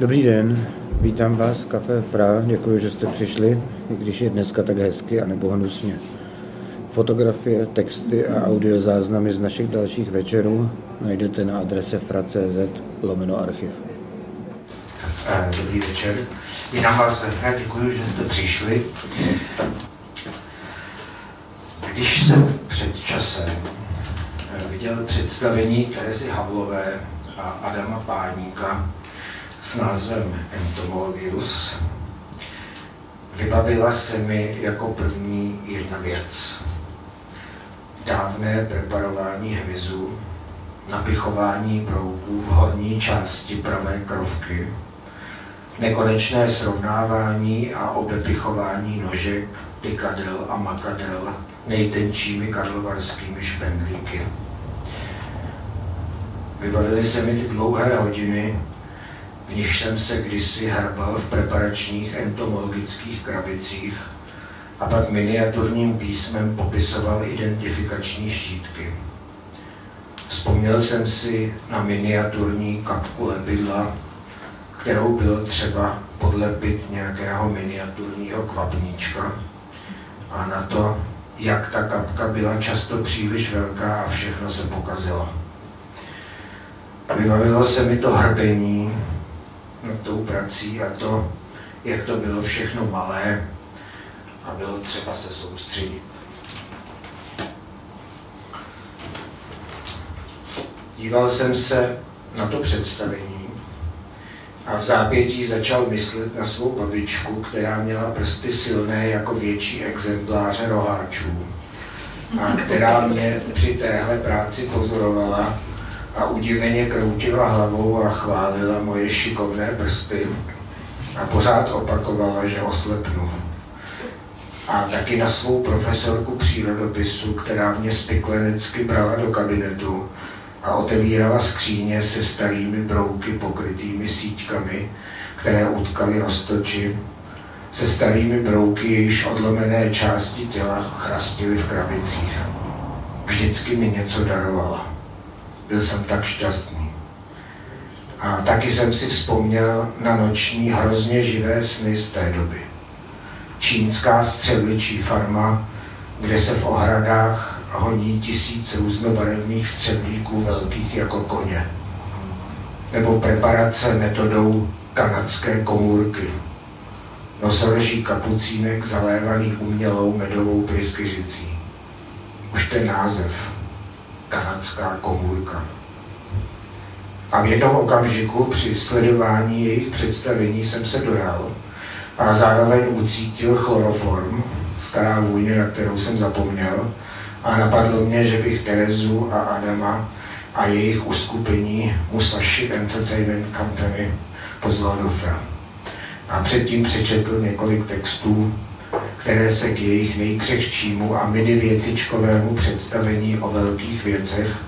Dobrý den, vítám vás v Café Fra, děkuji, že jste přišli, i když je dneska tak hezky a nebo hnusně. Fotografie, texty a audiozáznamy z našich dalších večerů najdete na adrese fra.cz lomeno archiv. Eh, dobrý večer. Vítám vás ve Fra, děkuji, že jste přišli. Když jsem před časem eh, viděl představení Terezy Havlové a Adama Páníka s názvem Entomologius, vybavila se mi jako první jedna věc. Dávné preparování hmyzu, napichování brouků v horní části pravé krovky, nekonečné srovnávání a obepichování nožek, tykadel a makadel nejtenčími karlovarskými špendlíky. Vybavily se mi ty dlouhé hodiny, v nich jsem se kdysi hrbal v preparačních entomologických krabicích a pak miniaturním písmem popisoval identifikační štítky. Vzpomněl jsem si na miniaturní kapku lepidla, kterou bylo třeba podlepit nějakého miniaturního kvapníčka a na to, jak ta kapka byla často příliš velká a všechno se pokazilo. Vybavilo se mi to hrbení nad tou prací a to, jak to bylo všechno malé a bylo třeba se soustředit. Díval jsem se na to představení a v zápětí začal myslet na svou babičku, která měla prsty silné jako větší exempláře roháčů a která mě při téhle práci pozorovala a udiveně kroutila hlavou a chválila moje šikovné prsty a pořád opakovala, že oslepnu. A taky na svou profesorku přírodopisu, která mě spiklenecky brala do kabinetu a otevírala skříně se starými brouky pokrytými síťkami, které utkaly roztoči, se starými brouky, jejíž odlomené části těla chrastily v krabicích. Vždycky mi něco darovala. Byl jsem tak šťastný. A taky jsem si vzpomněl na noční hrozně živé sny z té doby. Čínská střevličí farma, kde se v ohradách honí tisíc různobarevných střevlíků velkých jako koně. Nebo preparace metodou kanadské komůrky. Nosoroží kapucínek zalévaný umělou medovou pryskyřicí. Už ten název kanadská komůrka. A v jednom okamžiku při sledování jejich představení jsem se dojal a zároveň ucítil chloroform, stará vůně, na kterou jsem zapomněl, a napadlo mě, že bych Terezu a Adama a jejich uskupení Musashi Entertainment Company pozval do Fra. A předtím přečetl několik textů které se k jejich nejkřehčímu a mini věcičkovému představení o velkých věcech,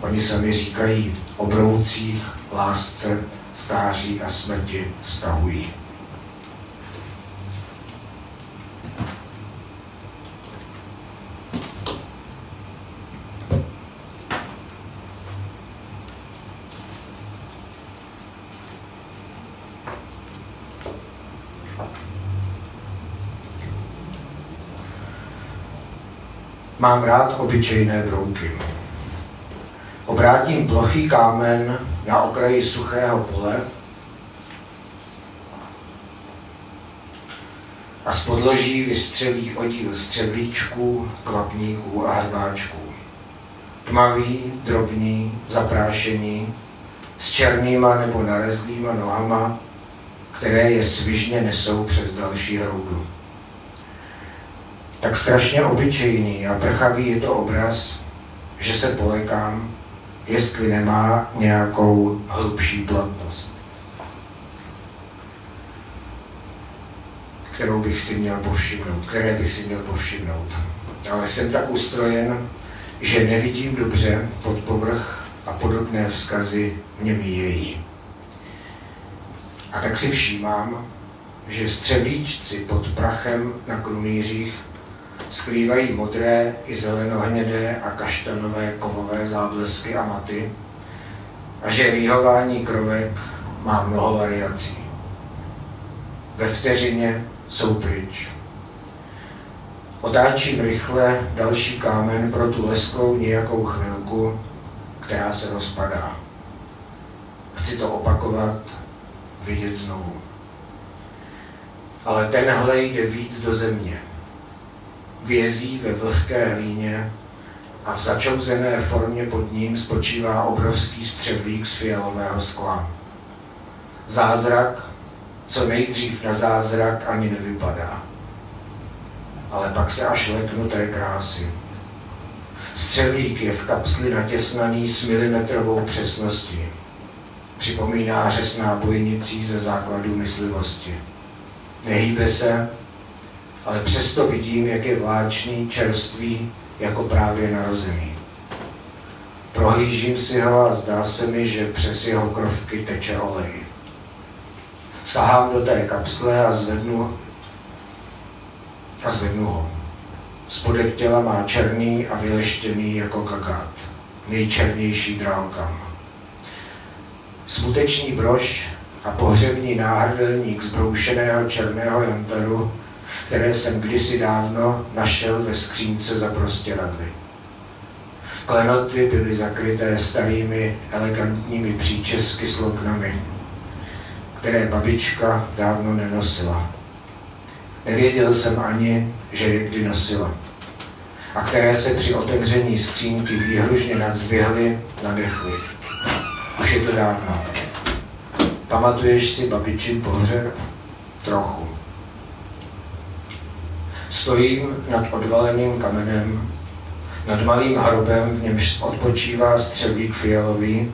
oni sami říkají o broucích, lásce, stáří a smrti vztahují. Mám rád obyčejné brouky. Obrátím plochý kámen na okraji suchého pole a z podloží vystřelí oddíl střevlíčků, kvapníků a hrbáčků. Tmavý, drobní, zaprášení, s černýma nebo narezlýma nohama, které je svižně nesou přes další hroudu tak strašně obyčejný a prchavý je to obraz, že se polekám, jestli nemá nějakou hlubší platnost, kterou bych si měl povšimnout, které bych si měl povšimnout. Ale jsem tak ustrojen, že nevidím dobře pod povrch a podobné vzkazy mě míjejí. A tak si všímám, že střevíčci pod prachem na krunýřích skrývají modré i zelenohnědé a kaštanové kovové záblesky a maty a že rýhování krovek má mnoho variací. Ve vteřině jsou pryč. Otáčím rychle další kámen pro tu lesklou nějakou chvilku, která se rozpadá. Chci to opakovat, vidět znovu. Ale tenhle jde víc do země. Vězí ve vlhké hlíně a v začouzené formě pod ním spočívá obrovský střevlík z fialového skla. Zázrak, co nejdřív na zázrak ani nevypadá. Ale pak se až leknu té krásy. Střevlík je v kapsli natěsnaný s milimetrovou přesností. Připomíná řez nábojnicí ze základů myslivosti. Nehýbe se, ale přesto vidím, jak je vláčný, čerstvý, jako právě narozený. Prohlížím si ho a zdá se mi, že přes jeho krovky teče olej. Sahám do té kapsle a zvednu, a zvednu ho. Spodek těla má černý a vyleštěný jako kakát. Nejčernější drahokam. Smuteční brož a pohřební náhrdelník z broušeného černého jantaru, které jsem kdysi dávno našel ve skřínce za prostěradly. Klenoty byly zakryté starými elegantními příčesky s loknami, které babička dávno nenosila. Nevěděl jsem ani, že je kdy nosila. A které se při otevření skřínky výhružně nadzvihly, nadechly. Už je to dávno. Pamatuješ si babičin pohřeb? Trochu. Stojím nad odvaleným kamenem, nad malým hrobem, v němž odpočívá střevlík fialový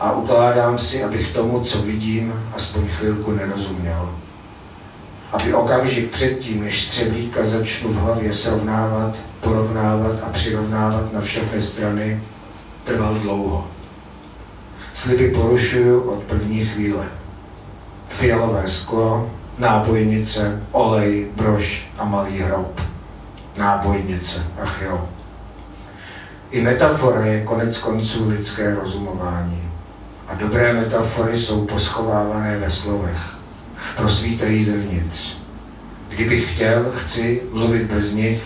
a ukládám si, abych tomu, co vidím, aspoň chvilku nerozuměl. Aby okamžik předtím, než střevlíka začnu v hlavě srovnávat, porovnávat a přirovnávat na všechny strany, trval dlouho. Sliby porušuju od první chvíle. Fialové sklo, nábojnice, olej, brož a malý hrob. Nábojnice, ach jo. I metafora je konec konců lidské rozumování. A dobré metafory jsou poschovávané ve slovech. Prosvítají zevnitř. Kdybych chtěl, chci mluvit bez nich,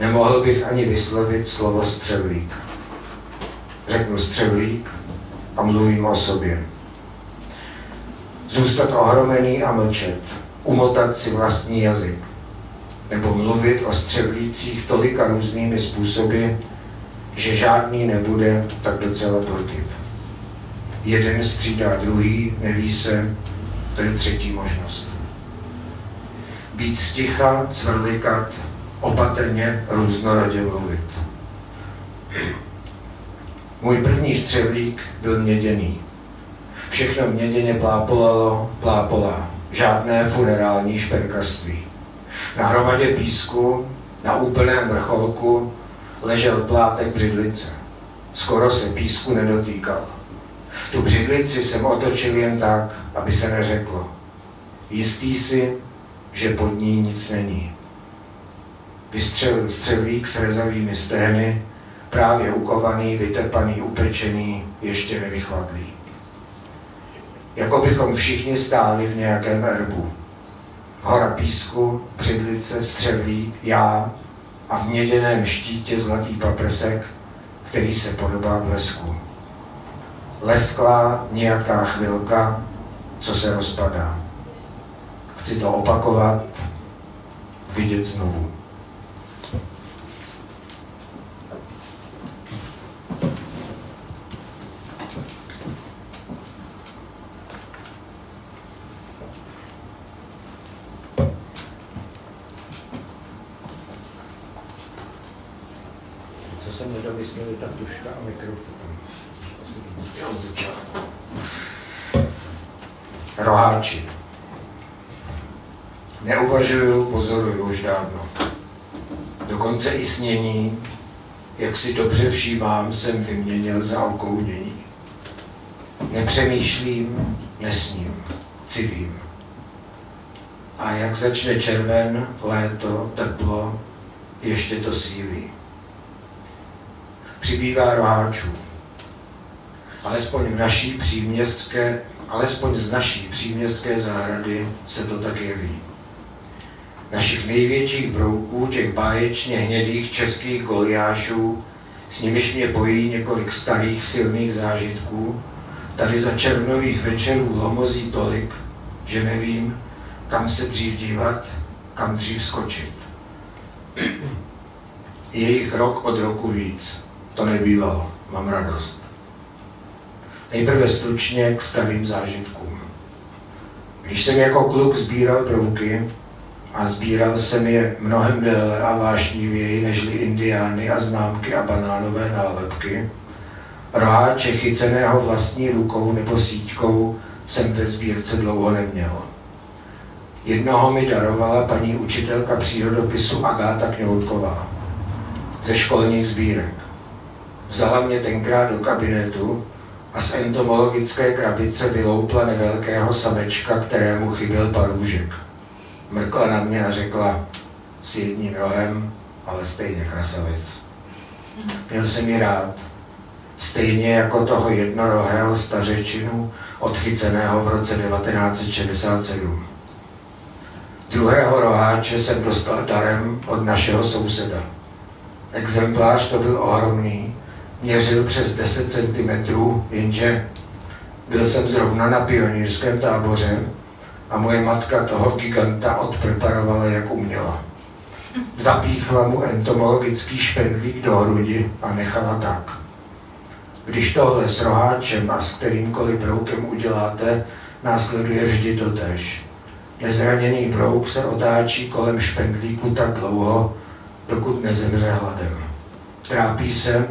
nemohl bych ani vyslovit slovo střevlík. Řeknu střevlík a mluvím o sobě. Zůstat ohromený a mlčet, umotat si vlastní jazyk, nebo mluvit o střevlících tolika různými způsoby, že žádný nebude tak docela platit. Jeden střídá druhý, neví se, to je třetí možnost. Být sticha, cvrlikat, opatrně, různorodě mluvit. Můj první střevlík byl měděný. Všechno měděně plápolalo, plápolá. Žádné funerální šperkaství. Na hromadě písku, na úplném vrcholku, ležel plátek břidlice. Skoro se písku nedotýkal. Tu břidlici jsem otočil jen tak, aby se neřeklo. Jistý si, že pod ní nic není. Vystřelil střevlík s rezavými stehny, právě ukovaný, vytepaný, upečený, ještě nevychladlý. Jako bychom všichni stáli v nějakém erbu. Hora písku, břidlice, střevlík, já a v měděném štítě zlatý paprsek, který se podobá blesku. Lesklá nějaká chvilka, co se rozpadá. Chci to opakovat, vidět znovu. Nedomysleli ta tuška a mikrofon. Roháči. Neuvažuju, pozoruju už dávno. Dokonce i snění, jak si dobře všímám, jsem vyměnil za okounění. Nepřemýšlím, nesním, civím. A jak začne červen, léto, teplo, ještě to sílí přibývá roháčů. Alespoň v naší příměstské, alespoň z naší příměstské zahrady se to tak jeví. Našich největších brouků, těch báječně hnědých českých goliášů, s nimiž mě pojí několik starých silných zážitků, tady za červnových večerů lomozí tolik, že nevím, kam se dřív dívat, kam dřív skočit. Je jich rok od roku víc. To nebývalo. Mám radost. Nejprve stručně k starým zážitkům. Když jsem jako kluk sbíral brouky, a sbíral jsem je mnohem déle a vášnivěji nežli indiány a známky a banánové nálepky, roháče chyceného vlastní rukou nebo síťkou jsem ve sbírce dlouho neměl. Jednoho mi darovala paní učitelka přírodopisu Agáta Kňoutková ze školních sbírek. Vzala mě tenkrát do kabinetu a z entomologické krabice vyloupla nevelkého samečka, kterému chyběl parůžek. Mrkla na mě a řekla, s jedním rohem, ale stejně krasavec. Měl jsem ji rád, stejně jako toho jednorohého stařečinu odchyceného v roce 1967. Druhého roháče jsem dostal darem od našeho souseda. Exemplář to byl ohromný, měřil přes 10 cm, jenže byl jsem zrovna na pionýrském táboře a moje matka toho giganta odpreparovala, jak uměla. Zapíchla mu entomologický špendlík do hrudi a nechala tak. Když tohle s roháčem a s kterýmkoliv broukem uděláte, následuje vždy to tež. Nezraněný brouk se otáčí kolem špendlíku tak dlouho, dokud nezemře hladem. Trápí se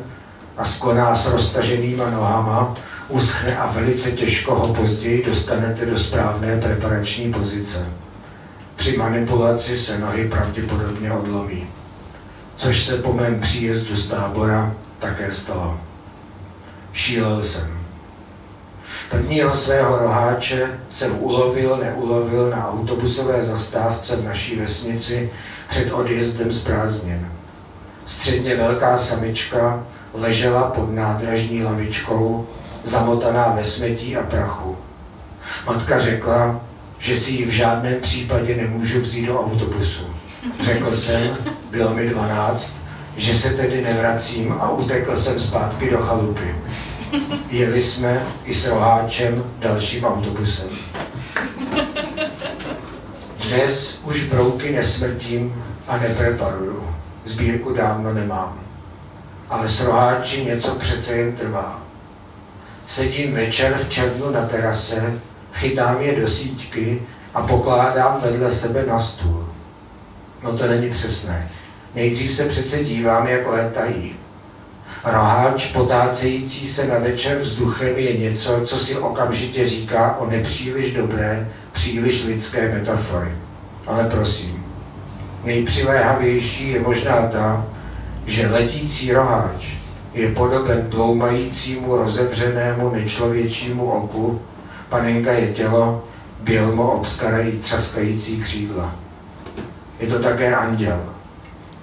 a skoná s roztaženýma nohama, uschne a velice těžko ho později dostanete do správné preparační pozice. Při manipulaci se nohy pravděpodobně odlomí, což se po mém příjezdu z tábora také stalo. Šílel jsem. Prvního svého roháče jsem ulovil, neulovil na autobusové zastávce v naší vesnici před odjezdem z prázdnin. Středně velká samička ležela pod nádražní lavičkou zamotaná ve smetí a prachu. Matka řekla, že si ji v žádném případě nemůžu vzít do autobusu. Řekl jsem, bylo mi 12, že se tedy nevracím a utekl jsem zpátky do chalupy. Jeli jsme i s roháčem dalším autobusem. Dnes už brouky nesmrtím a nepreparuju. Sbírku dávno nemám. Ale s roháči něco přece jen trvá. Sedím večer v červnu na terase, chytám je do síťky a pokládám vedle sebe na stůl. No to není přesné. Nejdřív se přece dívám, jak létají. Roháč potácející se na večer vzduchem je něco, co si okamžitě říká o nepříliš dobré, příliš lidské metafory. Ale prosím, nejpřiléhavější je možná ta, že letící roháč je podoben dloumajícímu, rozevřenému, nečlověčímu oku, panenka je tělo, bělmo obstarají třaskající křídla. Je to také anděl.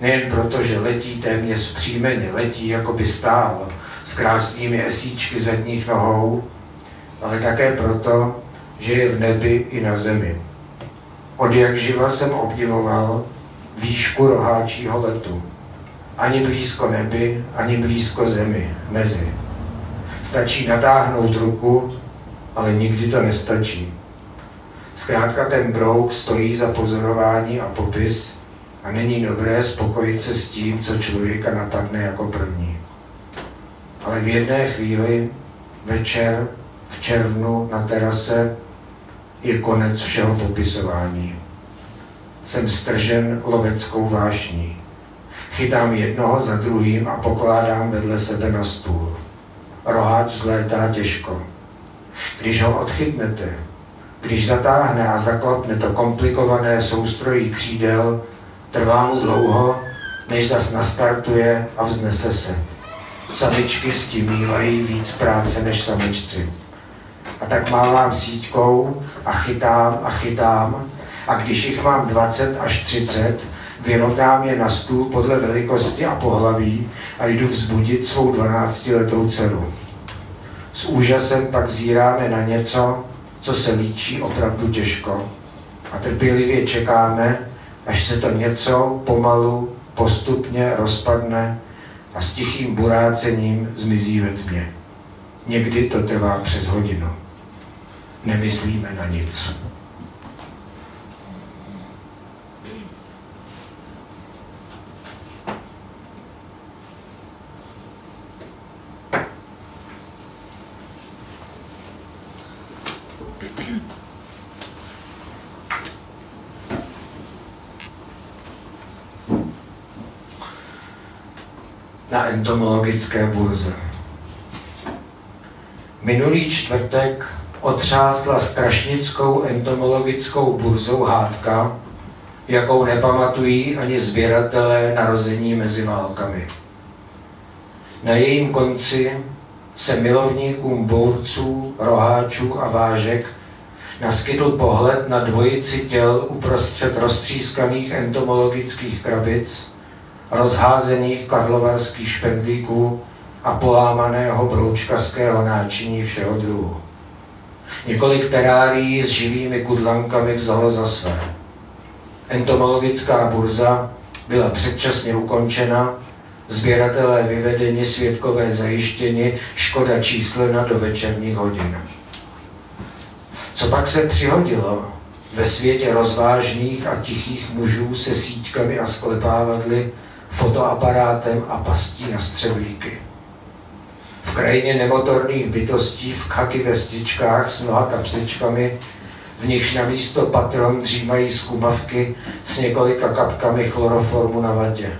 Nejen proto, že letí téměř příjmeně, letí jako by stál, s krásnými esíčky zadních nohou, ale také proto, že je v nebi i na zemi. Od jak živa jsem obdivoval výšku roháčího letu ani blízko nebi, ani blízko zemi, mezi. Stačí natáhnout ruku, ale nikdy to nestačí. Zkrátka ten brouk stojí za pozorování a popis a není dobré spokojit se s tím, co člověka napadne jako první. Ale v jedné chvíli, večer, v červnu na terase, je konec všeho popisování. Jsem stržen loveckou vášní. Chytám jednoho za druhým a pokládám vedle sebe na stůl. Roháč zlétá těžko. Když ho odchytnete, když zatáhne a zaklapne to komplikované soustrojí křídel, trvá mu dlouho, než zas nastartuje a vznese se. Samičky s tím mývají víc práce než samičci. A tak mávám síťkou a chytám a chytám a když jich mám 20 až 30, vyrovnám je na stůl podle velikosti a pohlaví a jdu vzbudit svou 12-letou dceru. S úžasem pak zíráme na něco, co se líčí opravdu těžko. A trpělivě čekáme, až se to něco pomalu, postupně rozpadne a s tichým burácením zmizí ve tmě. Někdy to trvá přes hodinu. Nemyslíme na nic. Na entomologické burze. Minulý čtvrtek otřásla strašnickou entomologickou burzou hádka, jakou nepamatují ani sběratelé narození mezi válkami. Na jejím konci se milovníkům bourců, roháčů a vážek naskytl pohled na dvojici těl uprostřed roztřískaných entomologických krabic, rozházených karlovarských špendlíků a polámaného broučkařského náčiní všeho druhu. Několik terárií s živými kudlankami vzalo za své. Entomologická burza byla předčasně ukončena, sběratelé vyvedeni, svědkové zajištěni, škoda číslena do večerních hodin. Co pak se přihodilo? Ve světě rozvážných a tichých mužů se síťkami a sklepávadly, fotoaparátem a pastí na střevlíky. V krajině nemotorných bytostí v khaky vestičkách s mnoha kapsičkami, v nichž na místo patron dřímají skumavky s několika kapkami chloroformu na vatě.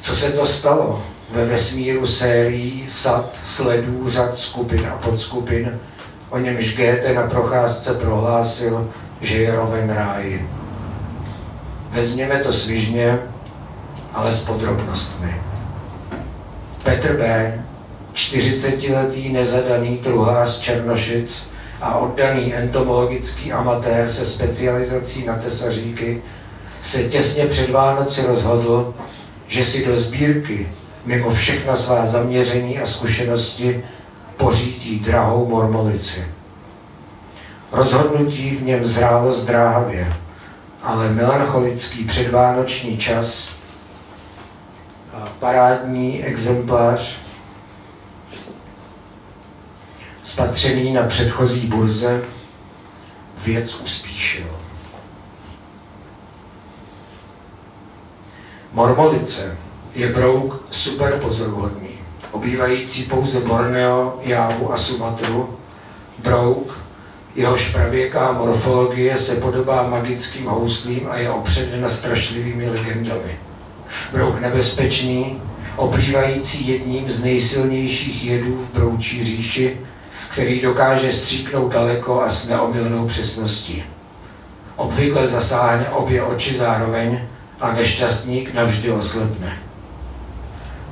Co se to stalo? Ve vesmíru sérií, sad, sledů, řad skupin a podskupin, o němž GT na procházce prohlásil, že je roven ráji. Vezměme to svižně, ale s podrobnostmi. Petr B., 40-letý nezadaný truhlář Černošic a oddaný entomologický amatér se specializací na tesaříky, se těsně před Vánoci rozhodl, že si do sbírky mimo všechna svá zaměření a zkušenosti pořídí drahou mormolici. Rozhodnutí v něm zrálo zdráhavě, ale melancholický předvánoční čas parádní exemplář spatřený na předchozí burze věc uspíšil. Mormolice je brouk super pozoruhodný, obývající pouze Borneo, Jávu a Sumatru. Brouk, jehož pravěká morfologie se podobá magickým houslím a je opředena strašlivými legendami brouk nebezpečný, oplývající jedním z nejsilnějších jedů v broučí říši, který dokáže stříknout daleko a s neomylnou přesností. Obvykle zasáhne obě oči zároveň a nešťastník navždy oslepne.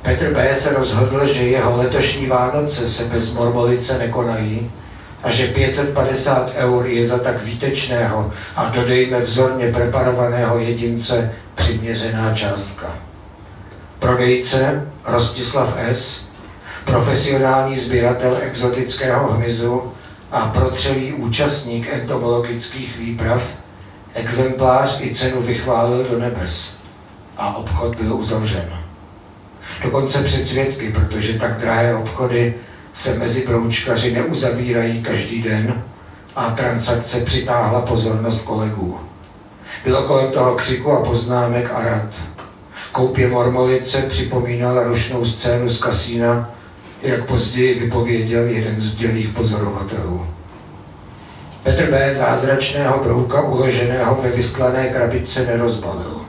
Petr B. se rozhodl, že jeho letošní Vánoce se bez mormolice nekonají a že 550 eur je za tak výtečného a dodejme vzorně preparovaného jedince přiměřená částka. Prodejce Rostislav S., profesionální sběratel exotického hmyzu a protřelý účastník entomologických výprav, exemplář i cenu vychválil do nebes a obchod byl uzavřen. Dokonce před svědky, protože tak drahé obchody se mezi broučkaři neuzavírají každý den a transakce přitáhla pozornost kolegů. Bylo kolem toho křiku a poznámek a rad. Koupě Mormolice připomínala rušnou scénu z kasína, jak později vypověděl jeden z bdělých pozorovatelů. Petr B. zázračného brouka uloženého ve vyslané krabice nerozbalil.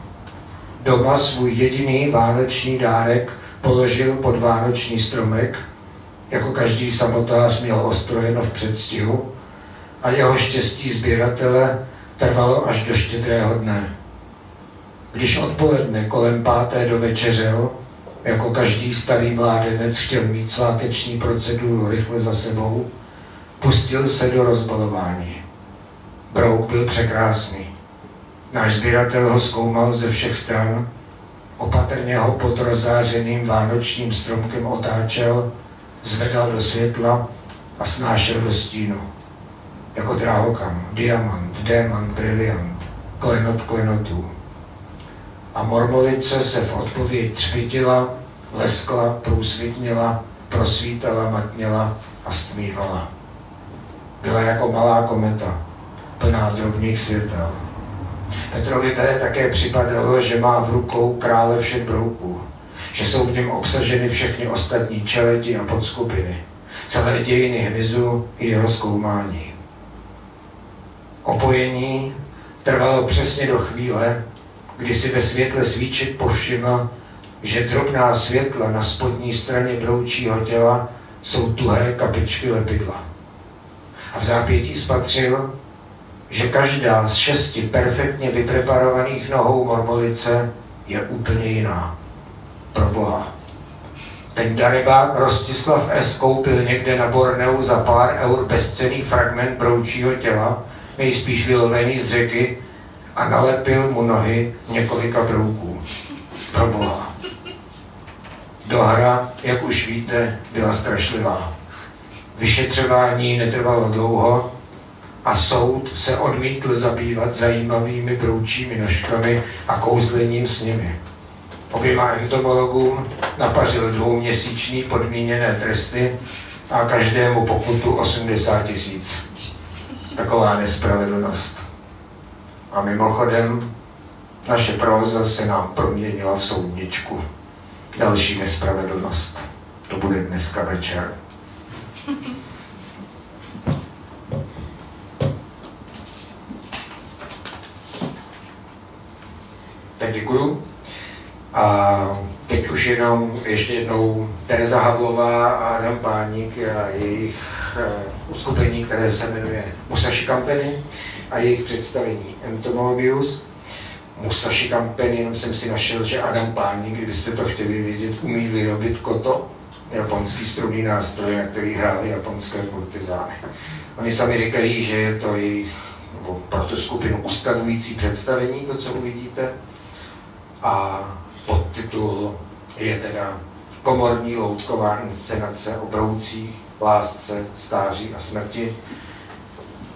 Doma svůj jediný vánoční dárek položil pod vánoční stromek, jako každý samotář měl ostrojeno v předstihu a jeho štěstí sběratele trvalo až do štědrého dne. Když odpoledne kolem páté dovečeřel, jako každý starý mládenec chtěl mít sváteční proceduru rychle za sebou, pustil se do rozbalování. Brouk byl překrásný. Náš sběratel ho zkoumal ze všech stran, opatrně ho pod rozářeným vánočním stromkem otáčel zvedal do světla a snášel do stínu. Jako drahokam, diamant, démant, briliant, klenot klenotů. A mormolice se v odpověď třpitila, leskla, průsvitnila, prosvítala, matněla a stmívala. Byla jako malá kometa, plná drobných světel. Petrovi B. také připadalo, že má v rukou krále všech brouků, že jsou v něm obsaženy všechny ostatní čeledi a podskupiny, celé dějiny hmyzu i jeho zkoumání. Opojení trvalo přesně do chvíle, kdy si ve světle svíček povšiml, že drobná světla na spodní straně broučího těla jsou tuhé kapičky lepidla. A v zápětí spatřil, že každá z šesti perfektně vypreparovaných nohou mormolice je úplně jiná. Pro Boha. Ten darebák Rostislav S. koupil někde na Borneu za pár eur bezcený fragment broučího těla, nejspíš vylovený z řeky, a nalepil mu nohy několika brouků. Pro Boha. Dohra, jak už víte, byla strašlivá. Vyšetřování netrvalo dlouho a soud se odmítl zabývat zajímavými broučími nožkami a kouzlením s nimi. Oběma entomologům napařil dvouměsíční podmíněné tresty a každému pokutu 80 tisíc. Taková nespravedlnost. A mimochodem, naše proza se nám proměnila v soudničku. Další nespravedlnost. To bude dneska večer. Tak děkuju. A teď už jenom ještě jednou Tereza Havlová a Adam Páník a jejich uh, uskupení, které se jmenuje Musashi Company a jejich představení Entomologius. Musashi Company, jenom jsem si našel, že Adam Páník, kdybyste to chtěli vědět, umí vyrobit koto, japonský strunný nástroj, na který hráli japonské kurtizány. Oni sami říkají, že je to jejich, pro tu skupinu ustavující představení, to, co uvidíte a podtitul je teda komorní loutková inscenace o broucích, lásce, stáří a smrti.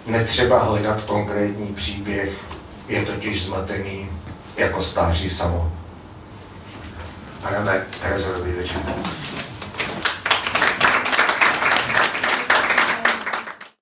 Netřeba hledat konkrétní příběh, je totiž zmatený jako stáří samo. Adame, Terezo, dobrý večer.